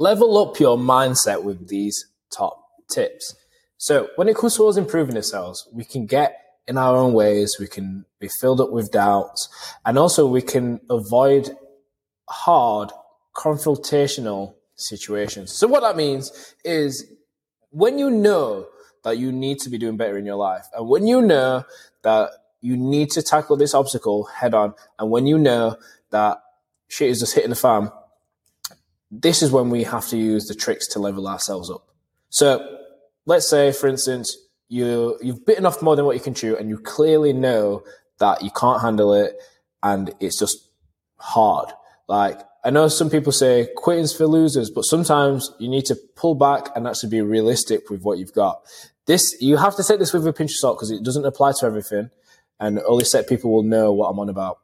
level up your mindset with these top tips. So when it comes towards improving ourselves, we can get in our own ways, we can be filled up with doubts, and also we can avoid hard confrontational situations. So what that means is when you know that you need to be doing better in your life, and when you know that you need to tackle this obstacle head on, and when you know that shit is just hitting the fan, this is when we have to use the tricks to level ourselves up. So let's say, for instance, you you've bitten off more than what you can chew, and you clearly know that you can't handle it, and it's just hard. Like I know some people say quitting's for losers, but sometimes you need to pull back and actually be realistic with what you've got. This you have to take this with a pinch of salt because it doesn't apply to everything, and only set people will know what I'm on about.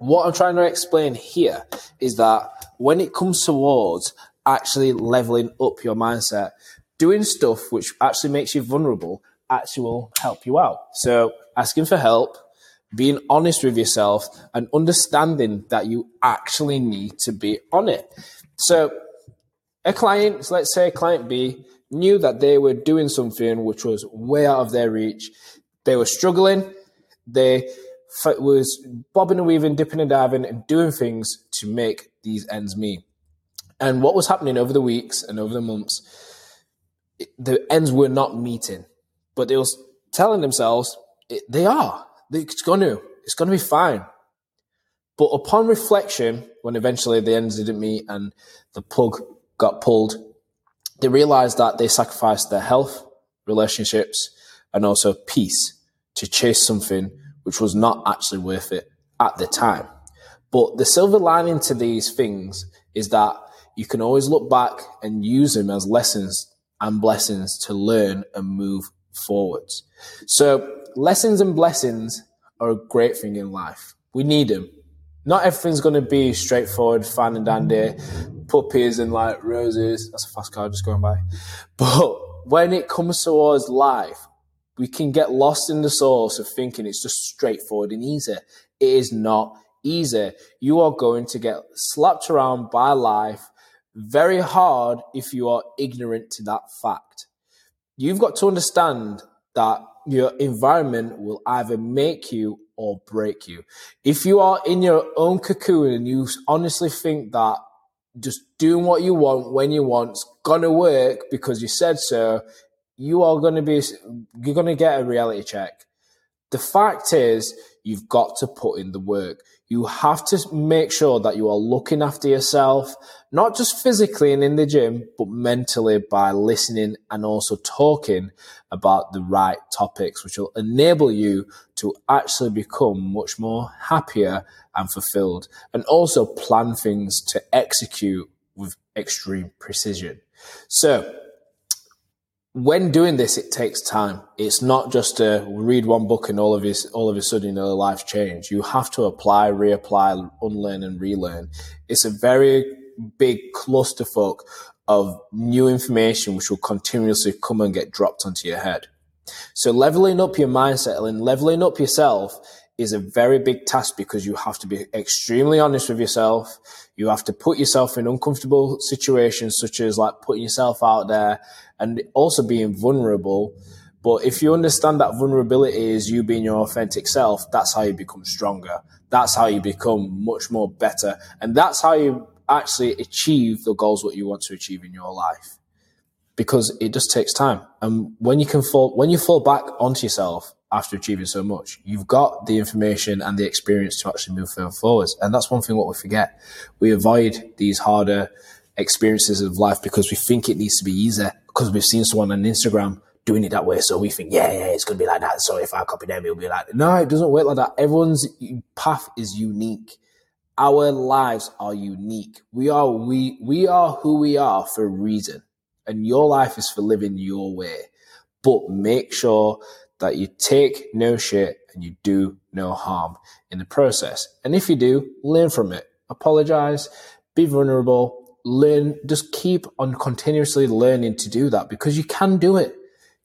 What I'm trying to explain here is that when it comes towards actually leveling up your mindset, doing stuff which actually makes you vulnerable actually will help you out. So asking for help, being honest with yourself and understanding that you actually need to be on it. So a client, let's say client B, knew that they were doing something which was way out of their reach. They were struggling. They was bobbing and weaving, dipping and diving, and doing things to make these ends meet. And what was happening over the weeks and over the months, the ends were not meeting, but they was telling themselves they are. It's going to. It's going to be fine. But upon reflection, when eventually the ends didn't meet and the plug got pulled, they realized that they sacrificed their health, relationships, and also peace to chase something which was not actually worth it at the time. But the silver lining to these things is that you can always look back and use them as lessons and blessings to learn and move forwards. So lessons and blessings are a great thing in life. We need them. Not everything's going to be straightforward, fine and dandy, puppies and like roses. That's a fast car just going by. But when it comes towards life, we can get lost in the source of thinking it's just straightforward and easy. It is not easy. You are going to get slapped around by life very hard if you are ignorant to that fact. You've got to understand that your environment will either make you or break you. If you are in your own cocoon and you honestly think that just doing what you want when you want is gonna work because you said so, you are going to be you're going to get a reality check. The fact is, you've got to put in the work. You have to make sure that you are looking after yourself, not just physically and in the gym, but mentally by listening and also talking about the right topics, which will enable you to actually become much more happier and fulfilled and also plan things to execute with extreme precision. So when doing this, it takes time. It's not just to read one book and all of his, all of a sudden, your life change. You have to apply, reapply, unlearn and relearn. It's a very big clusterfuck of new information which will continuously come and get dropped onto your head. So leveling up your mindset and leveling up yourself is a very big task because you have to be extremely honest with yourself. You have to put yourself in uncomfortable situations, such as like putting yourself out there and also being vulnerable. But if you understand that vulnerability is you being your authentic self, that's how you become stronger. That's how you become much more better. And that's how you actually achieve the goals what you want to achieve in your life. Because it just takes time. And when you can fall, when you fall back onto yourself after achieving so much. You've got the information and the experience to actually move further forwards. And that's one thing what we forget. We avoid these harder experiences of life because we think it needs to be easier because we've seen someone on Instagram doing it that way. So we think, yeah, yeah, it's going to be like that. So if I copy them, it'll be like, no, it doesn't work like that. Everyone's path is unique. Our lives are unique. We are, we, we are who we are for a reason. And your life is for living your way. But make sure that you take no shit and you do no harm in the process. And if you do, learn from it. Apologize, be vulnerable, learn, just keep on continuously learning to do that because you can do it.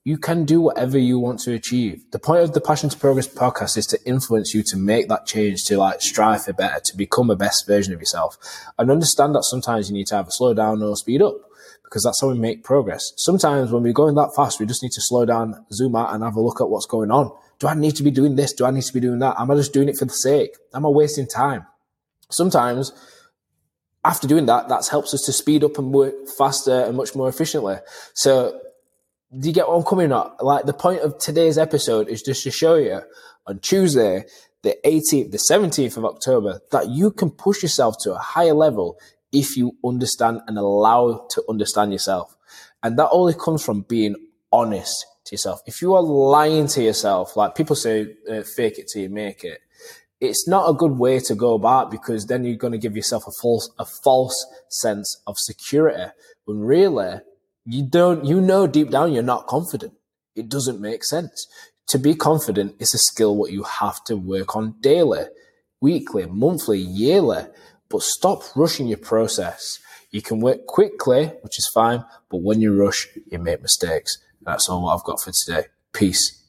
You can do whatever you want to achieve. The point of the Passion to Progress podcast is to influence you to make that change, to like strive for better, to become a best version of yourself. And understand that sometimes you need to have a slow down or speed up because that's how we make progress. Sometimes when we're going that fast, we just need to slow down, zoom out and have a look at what's going on. Do I need to be doing this? Do I need to be doing that? Am I just doing it for the sake? Am I wasting time? Sometimes after doing that, that helps us to speed up and work faster and much more efficiently. So do you get what I'm coming at? Like the point of today's episode is just to show you on Tuesday, the 18th, the 17th of October, that you can push yourself to a higher level if you understand and allow to understand yourself. And that only comes from being honest to yourself. If you are lying to yourself, like people say, uh, fake it till you make it, it's not a good way to go about because then you're going to give yourself a false, a false sense of security when really you don't, you know, deep down, you're not confident. It doesn't make sense. To be confident is a skill what you have to work on daily, weekly, monthly, yearly, but stop rushing your process. You can work quickly, which is fine, but when you rush, you make mistakes. That's all I've got for today. Peace.